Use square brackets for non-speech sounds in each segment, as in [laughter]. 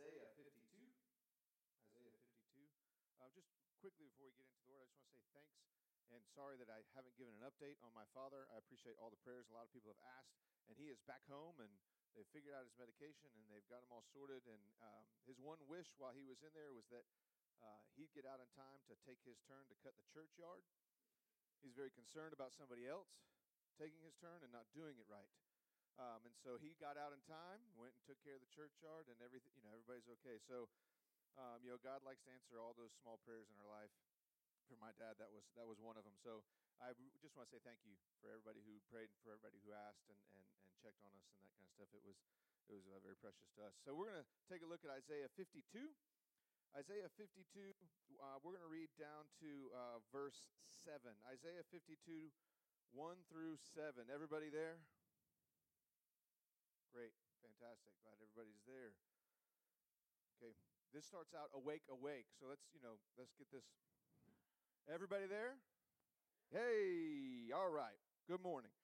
Isaiah 52. Isaiah 52. Uh, just quickly before we get into the word, I just want to say thanks and sorry that I haven't given an update on my father. I appreciate all the prayers a lot of people have asked, and he is back home and they've figured out his medication and they've got him all sorted. And um, his one wish while he was in there was that uh, he'd get out in time to take his turn to cut the churchyard. He's very concerned about somebody else taking his turn and not doing it right. Um, and so he got out in time, went and took care of the churchyard, and everything. You know, everybody's okay. So, um, you know, God likes to answer all those small prayers in our life. For my dad, that was that was one of them. So I just want to say thank you for everybody who prayed and for everybody who asked and, and, and checked on us and that kind of stuff. It was it was uh, very precious to us. So we're going to take a look at Isaiah 52. Isaiah 52, uh, we're going to read down to uh, verse 7. Isaiah 52, 1 through 7. Everybody there? Great. Fantastic. Glad everybody's there. Okay. This starts out awake, awake. So let's, you know, let's get this. Everybody there? Hey, all right. Good morning.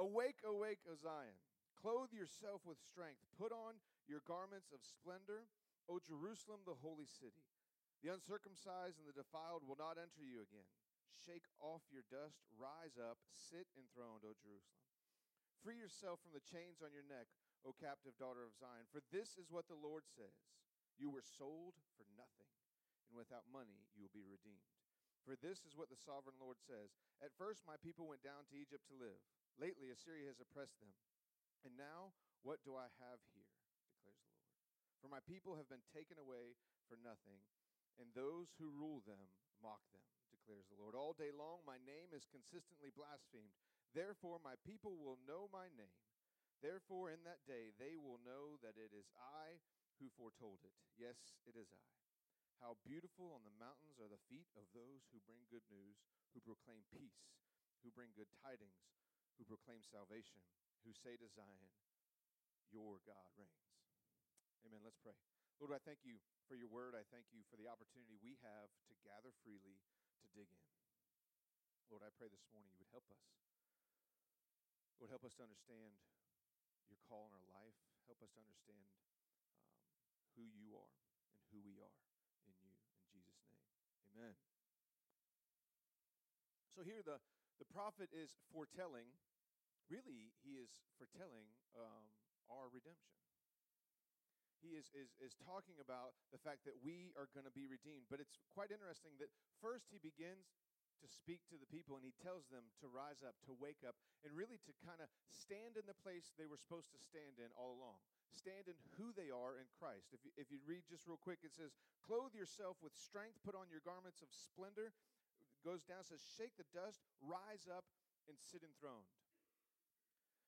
Awake, awake, O Zion. Clothe yourself with strength. Put on your garments of splendor, O Jerusalem, the holy city. The uncircumcised and the defiled will not enter you again. Shake off your dust, rise up, sit enthroned, O Jerusalem. Free yourself from the chains on your neck, O captive daughter of Zion. For this is what the Lord says You were sold for nothing, and without money you will be redeemed. For this is what the sovereign Lord says At first my people went down to Egypt to live. Lately Assyria has oppressed them. And now what do I have here? declares the Lord. For my people have been taken away for nothing, and those who rule them mock them, declares the Lord. All day long my name is consistently blasphemed. Therefore my people will know my name Therefore, in that day, they will know that it is I who foretold it. Yes, it is I. How beautiful on the mountains are the feet of those who bring good news, who proclaim peace, who bring good tidings, who proclaim salvation, who say to Zion, Your God reigns. Amen. Let's pray. Lord, I thank you for your word. I thank you for the opportunity we have to gather freely to dig in. Lord, I pray this morning you would help us. Lord, help us to understand your call in our life. Help us to understand um, who you are and who we are in you. In Jesus' name, amen. So here the, the prophet is foretelling, really, he is foretelling um, our redemption. He is, is, is talking about the fact that we are going to be redeemed. But it's quite interesting that first he begins to speak to the people and he tells them to rise up, to wake up, and really to kind of stand in the place they were supposed to stand in all along. Stand in who they are in Christ. If you, if you read just real quick, it says, Clothe yourself with strength, put on your garments of splendor. Goes down, says, Shake the dust, rise up, and sit enthroned.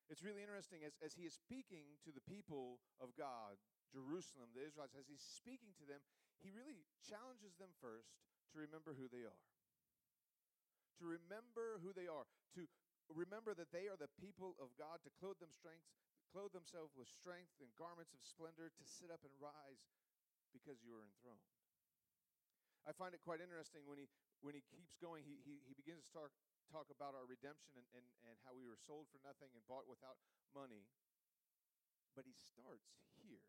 It's really interesting as, as he is speaking to the people of God, Jerusalem, the Israelites, as he's speaking to them, he really challenges them first to remember who they are to remember who they are, to remember that they are the people of God, to clothe them strength, clothe themselves with strength and garments of splendor, to sit up and rise because you are enthroned. I find it quite interesting when he when he keeps going, he he, he begins to talk talk about our redemption and, and, and how we were sold for nothing and bought without money. But he starts here.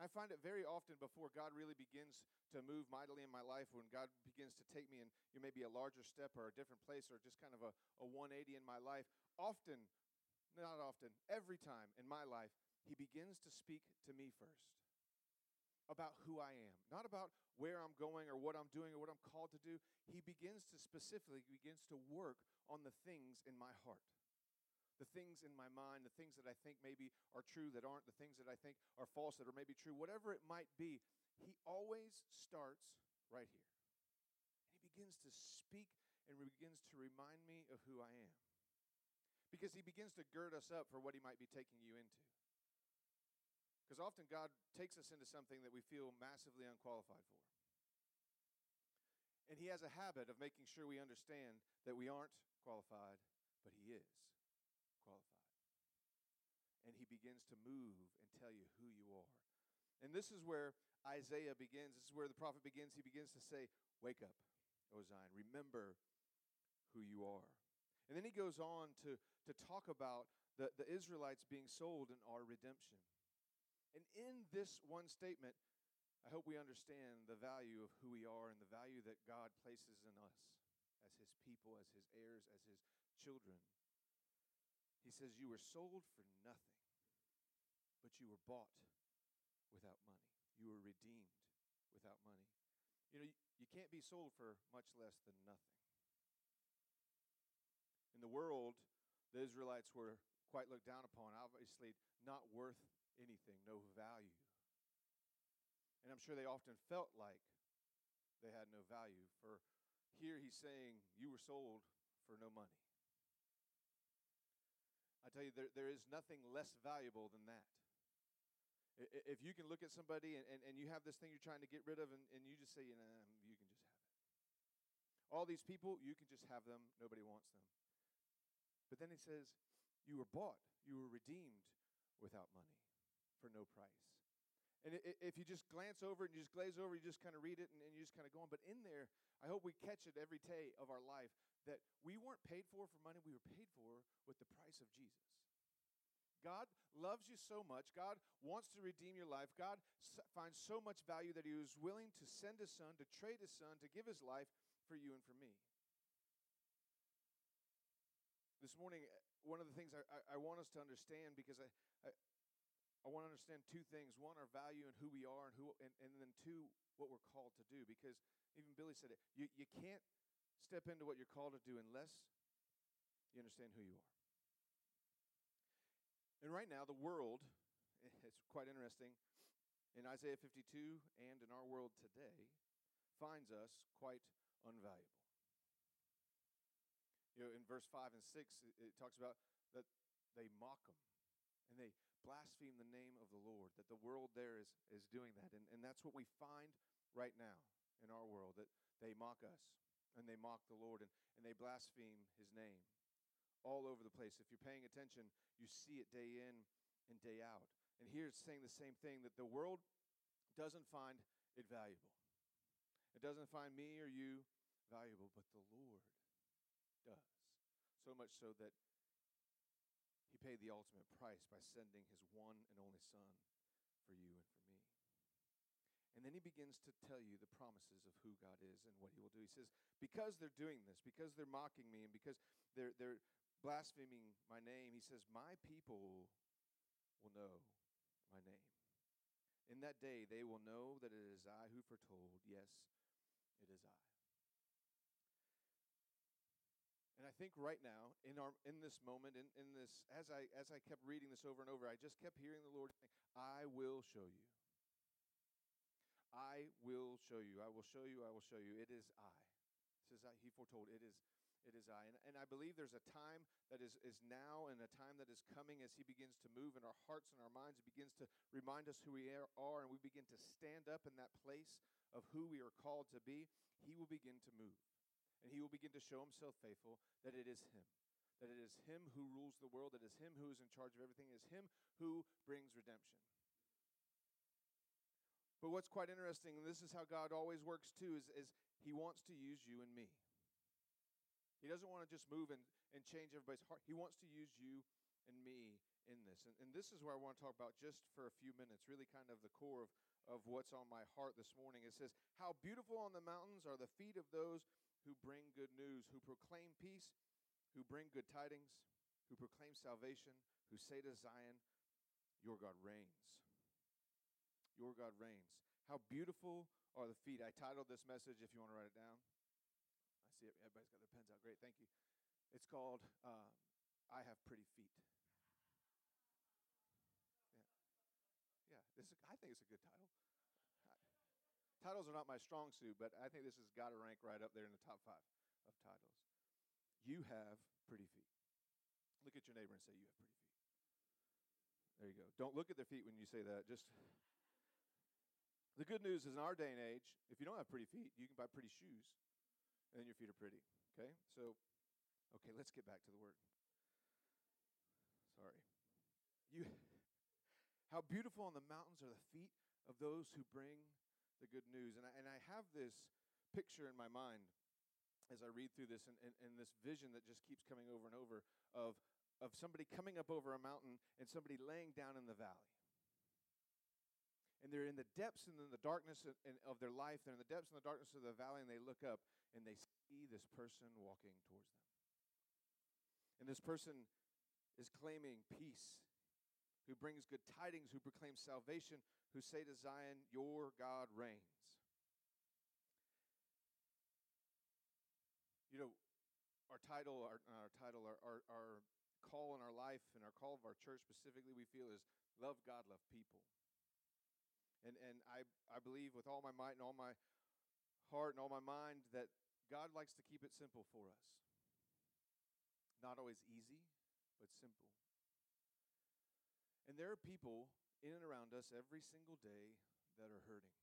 I find it very often before God really begins to move mightily in my life, when God begins to take me in you know, maybe a larger step or a different place or just kind of a, a 180 in my life, often, not often, every time in my life, He begins to speak to me first about who I am, not about where I'm going or what I'm doing or what I'm called to do. He begins to specifically begins to work on the things in my heart the things in my mind, the things that I think maybe are true that aren't, the things that I think are false that are maybe true, whatever it might be, he always starts right here. And he begins to speak and begins to remind me of who I am. Because he begins to gird us up for what he might be taking you into. Because often God takes us into something that we feel massively unqualified for. And he has a habit of making sure we understand that we aren't qualified, but he is begins to move and tell you who you are. And this is where Isaiah begins. This is where the prophet begins. He begins to say, Wake up, O Zion. Remember who you are. And then he goes on to, to talk about the, the Israelites being sold in our redemption. And in this one statement, I hope we understand the value of who we are and the value that God places in us as His people, as His heirs, as His children. He says, You were sold for nothing, but you were bought without money. You were redeemed without money. You know, you, can't be sold for much less than nothing. In the world, the Israelites were quite looked down upon, obviously not worth anything, no value. And I'm sure they often felt like they had no value. For here he's saying, You were sold for no money. I tell you, there, there is nothing less valuable than that. If you can look at somebody and, and, and you have this thing you're trying to get rid of, and, and you just say, you, know, you can just have it. All these people, you can just have them. Nobody wants them. But then he says, You were bought, you were redeemed without money for no price. And if you just glance over it and you just glaze over, you just kind of read it and, and you just kind of go on. But in there, I hope we catch it every day of our life that we weren't paid for for money, we were paid for with the price of Jesus. Loves you so much. God wants to redeem your life. God finds so much value that He was willing to send His Son, to trade His Son, to give His life for you and for me. This morning, uh, one of the things I, I, I want us to understand because I, I, I want to understand two things. One, our value and who we are, and, who, and, and then two, what we're called to do. Because even Billy said it. You, you can't step into what you're called to do unless you understand who you are. And right now, the world, [laughs] it's quite interesting, in Isaiah 52 and in our world today, finds us quite unvaluable. You know, in verse 5 and 6, it, talks about that they mock them and they blaspheme the name of the Lord, that the world there is, is doing that. And, and that's what we find right now in our world, that they mock us and they mock the Lord and, and they blaspheme his name all over the place. If you're paying attention, you see it day in and day out. And here it's saying the same thing that the world doesn't find it valuable. It doesn't find me or you valuable, but the Lord does. So much so that he paid the ultimate price by sending his one and only Son for you and for me. And then he begins to tell you the promises of who God is and what he will do. He says, Because they're doing this, because they're mocking me, and because they're, they're blaspheming my name, he says, My people will know my name. In that day, they will know that it is I who foretold. Yes, it is I. And I think right now, in our in this moment, in, in this, as I as I kept reading this over and over, I just kept hearing the Lord saying, I will show you. I will show you. I will show you. I will show you. It is I. Says he foretold, it is it is I. And, and I believe there's a time that is, is now and a time that is coming as He begins to move in our hearts and our minds. He begins to remind us who we are, and we begin to stand up in that place of who we are called to be. He will begin to move and he will begin to show himself faithful that it is him. That it is him who rules the world, that it is him who is in charge of everything, it is him who brings redemption. But what's quite interesting, and this is how God always works too, is, is he wants to use you and me. He doesn't want to just move and, and change everybody's heart. He wants to use you and me in this. And, and this is where I want to talk about just for a few minutes, really kind of the core of, of what's on my heart this morning. It says, How beautiful on the mountains are the feet of those who bring good news, who proclaim peace, who bring good tidings, who proclaim salvation, who say to Zion, Your God reigns. Your God reigns. How beautiful are the feet. I titled this message, if you want to write it down. I see it. Everybody's got their pens out. Great. Thank you. It's called um, I Have Pretty Feet. Yeah. Yeah. This is, I think it's a good title. Titles are not my strong suit, but I think this has got to rank right up there in the top five of titles. You have pretty feet. Look at your neighbor and say, You have pretty feet. There you go. Don't look at their feet when you say that. Just the good news is in our day and age, if you don't have pretty feet, you can buy pretty shoes, and your feet are pretty. Okay? So, okay, let's get back to the word. Sorry. You [laughs] how beautiful on the mountains are the feet of those who bring the good news. And I, and I have this picture in my mind as I read through this and, and, and this vision that just keeps coming over and over of, of somebody coming up over a mountain and somebody laying down in the valley. and they're in the depths and in the darkness of, of their life. They're in the depths and the darkness of the valley, and they look up and they see this person walking towards them. And this person is claiming peace, who brings good tidings, who proclaims salvation, who say to Zion, Your God reigns. You know, our title, our, our title, our, our, our call in our life and our call of our church specifically, we feel is love God, love people. And, and I, I believe with all my might and all my heart and all my mind that God likes to keep it simple for us. Not always easy, but simple. And there are people in and around us every single day that are hurting,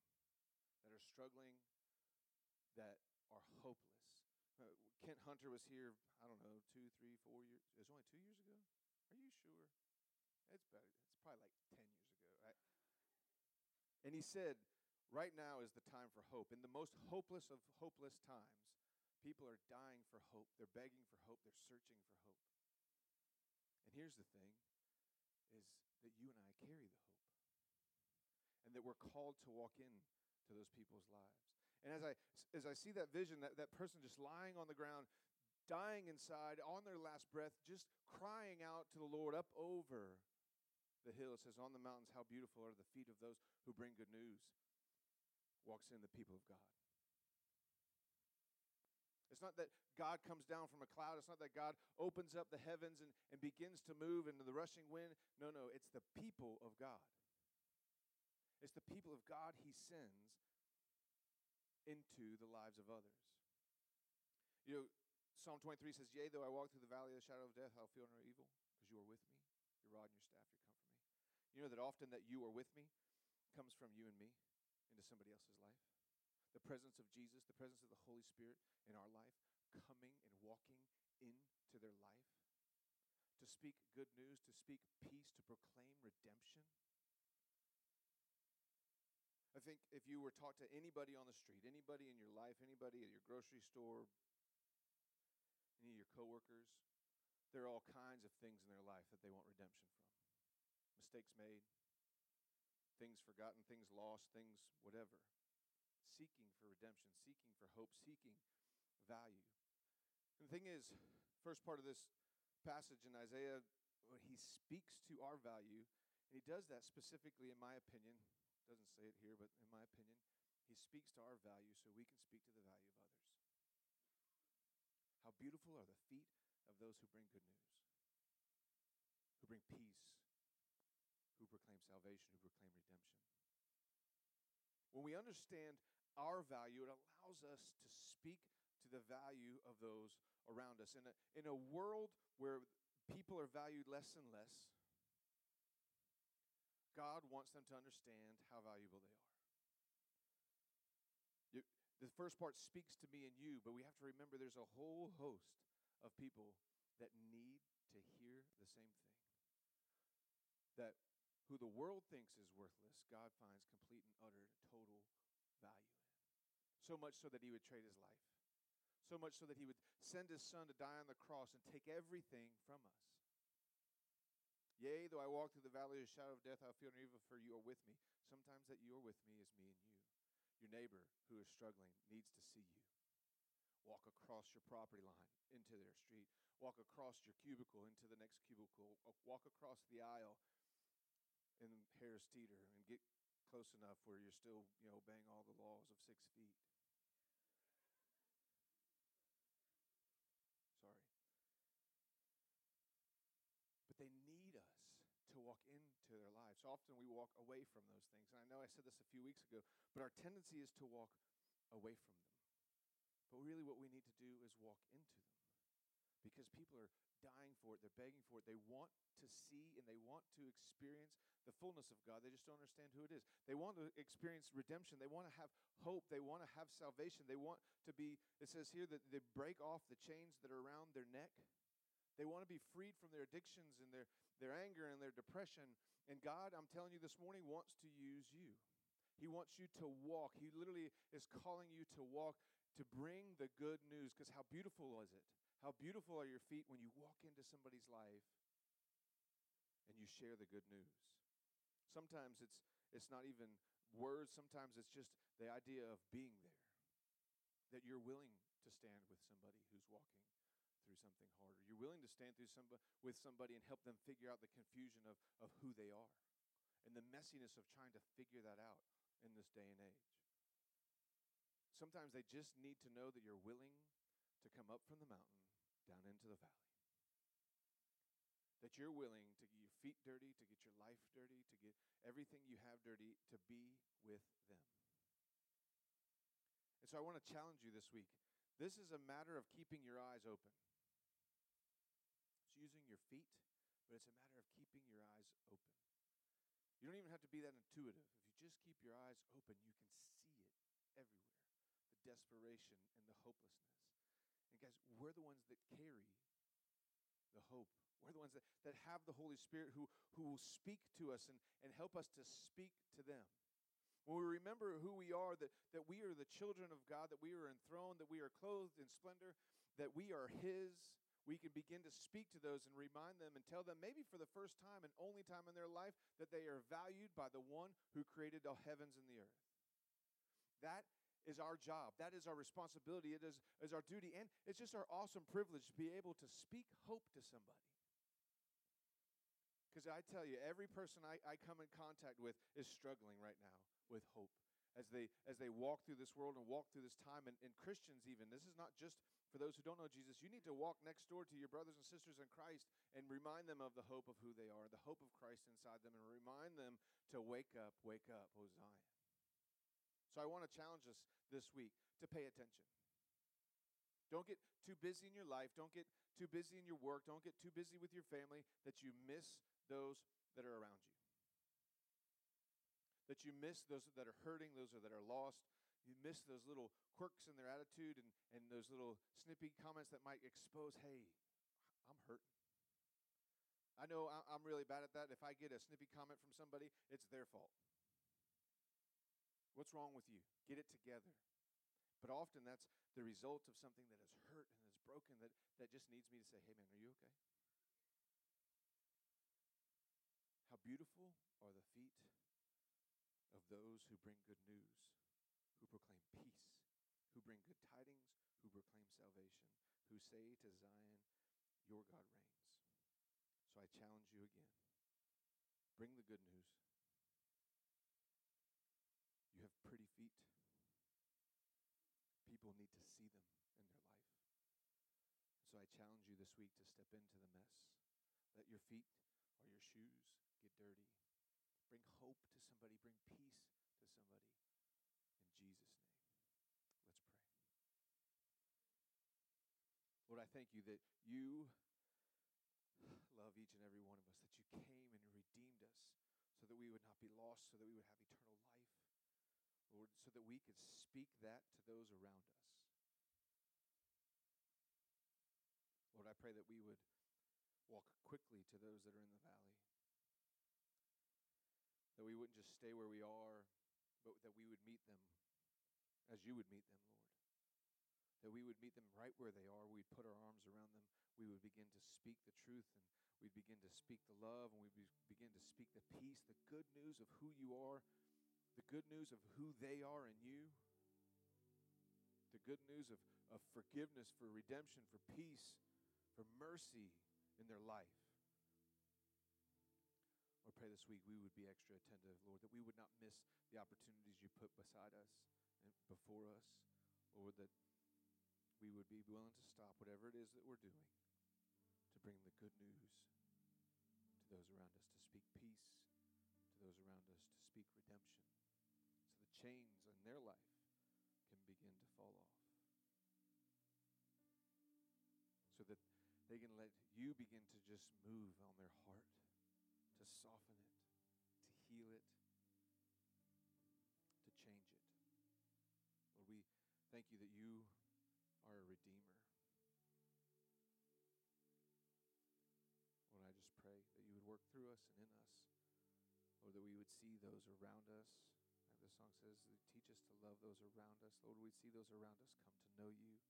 that are struggling, that are hopeless. Uh, Kent Hunter was here, I don't know, two, three, four years. It was only two years ago? Are you sure? It's better. It's probably like 10 years ago. Right? And he said, right now is the time for hope. In the most hopeless of hopeless times, people are dying for hope. They're begging for hope. They're searching for hope. And here's the thing is that you and I carry the hope. And that we're called to walk in to those people's lives. And as I as I see that vision, that, that person just lying on the ground, dying inside, on their last breath, just crying out to the Lord up over the hill. It says, On the mountains, how beautiful are the feet of those who bring good news. Walks in the people of God. It's not that God comes down from a cloud. It's not that God opens up the heavens and, and begins to move into the rushing wind. No, no, it's the people of God. It's the people of God He sends into the lives of others. You know, Psalm 23 says, Yea, though I walk through the valley of the shadow of death, I'll feel no evil, because you are with me. Your rod and your staff, you comfort me. You know that often that you are with me comes from you and me into somebody else's life the presence of Jesus, the presence of the Holy Spirit in our life, coming and walking into their life, to speak good news, to speak peace, to proclaim redemption. I think if you were talk to anybody on the street, anybody in your life, anybody at your grocery store, any of your coworkers, there are all kinds of things in their life that they want redemption from. Mistakes made, things forgotten, things lost, things whatever seeking for redemption, seeking for hope, seeking value. And the thing is, first part of this passage in Isaiah, he speaks to our value, and he does that specifically, in my opinion. Doesn't say it here, but in my opinion, he speaks to our value so we can speak to the value of others. How beautiful are the feet of those who bring good news, who bring peace, who proclaim salvation, who proclaim redemption. When we understand our value, it allows us to speak to the value of those around us. In a, in a world where people are valued less and less, God wants them to understand how valuable they are. You, the first part speaks to me and you, but we have to remember there's a whole host of people that need to hear the same thing. That who the world thinks is worthless, God finds complete and utter total value in. So much so that he would trade his life. So much so that he would send his son to die on the cross and take everything from us. Yea, though I walk through the valley of the shadow of death, I fear no evil, for you are with me. Sometimes that you are with me is me and you. Your neighbor who is struggling needs to see you. Walk across your property line into their street. Walk across your cubicle into the next cubicle. Walk across the aisle in Harris Teeter and get close enough where you're still, you know, obeying all the laws of six feet. Sorry. But they need us to walk into their lives. Often we walk away from those things. And I know I said this a few weeks ago, but our tendency is to walk away from them. But really, what we need to do is walk into them because people are dying for it, they're begging for it, they want to see and they want to experience the fullness of God. They just don't understand who it is. They want to experience redemption. They want to have hope. They want to have salvation. They want to be, it says here that they break off the chains that are around their neck. They want to be freed from their addictions and their, their anger and their depression. And God, I'm telling you this morning, wants to use you. He wants you to walk. He literally is calling you to walk, to bring the good news. Because how beautiful is it? How beautiful are your feet when you walk into somebody's life and you share the good news. Sometimes it's it's not even words, sometimes it's just the idea of being there. That you're willing to stand with somebody who's walking through something harder. You're willing to stand through with somebody and help them figure out the confusion of, of who they are and the messiness of trying to figure that out in this day and age. Sometimes they just need to know that you're willing to come up from the mountain down into the valley. That you're willing to get your feet dirty, to get your life dirty, to get everything you have dirty, to be with them. And so I want to challenge you this week. This is a matter of keeping your eyes open. It's using your feet, but it's a matter of keeping your eyes open. You don't even have to be that intuitive. If you just keep your eyes open, you can see it everywhere the desperation and the hopelessness. And guys, we're the ones that carry the hope. We're the ones that, that have the Holy Spirit who, who will speak to us and, and help us to speak to them. When we remember who we are, that, that we are the children of God, that we are enthroned, that we are clothed in splendor, that we are His, we can begin to speak to those and remind them and tell them, maybe for the first time and only time in their life, that they are valued by the one who created the heavens and the earth. That is our job. That is our responsibility. It is, is our duty. And it's just our awesome privilege to be able to speak hope to somebody. Because I tell you, every person I, I come in contact with is struggling right now with hope as they as they walk through this world and walk through this time and, and christians even this is not just for those who don't know jesus you need to walk next door to your brothers and sisters in christ and remind them of the hope of who they are the hope of christ inside them and remind them to wake up wake up o zion so I want to challenge us this week to pay attention. Don't get too busy in your life. Don't get too busy in your work. Don't get too busy with your family that you miss those that are around you. That you miss those that are hurting, those that are lost. You miss those little quirks in their attitude and, and those little snippy comments that might expose, hey, I'm hurting. I know I'm really bad at that. If I get a snippy comment from somebody, it's their fault. What's wrong with you? Get it together. But often that's the result of something that is hurt and is broken that, that just needs me to say, hey, man, are you okay? How beautiful are the feet of those who bring good news, who proclaim peace, who bring good tidings, who proclaim salvation, who say to Zion, Your God reigns. So I challenge you again bring the good news. Pretty feet. People need to see them in their life. So I challenge you this week to step into the mess. Let your feet or your shoes get dirty. Bring hope to somebody, bring peace to somebody. In Jesus' name. Let's pray. Lord, I thank you that you [sighs] love each and every one of us, that you came and redeemed us so that we would not be lost, so that we would have eternal life. Lord, so that we could speak that to those around us. Lord, I pray that we would walk quickly to those that are in the valley. That we wouldn't just stay where we are, but that we would meet them as you would meet them, Lord. That we would meet them right where they are. We'd put our arms around them. We would begin to speak the truth and we'd begin to speak the love and we'd begin to speak the peace, the good news of who you are the good news of who they are in you, the good news of, of forgiveness, for redemption, for peace, for mercy in their life. Lord, pray this week we would be extra attentive, Lord, that we would not miss the opportunities you put beside us and before us, Lord, that we would be willing to stop whatever it is that we're doing to bring the good news to those around us, to speak peace to those around us, to speak redemption chains in their life can begin to fall off. So that they can let you begin to just move on their heart, to soften it, to heal it, to change it. Lord, we thank you that you are a redeemer. Lord, I just pray that you would work through us and in us. Lord, that we would see those around us song says, teach us to love those around us. Lord, we see those around us come to know you.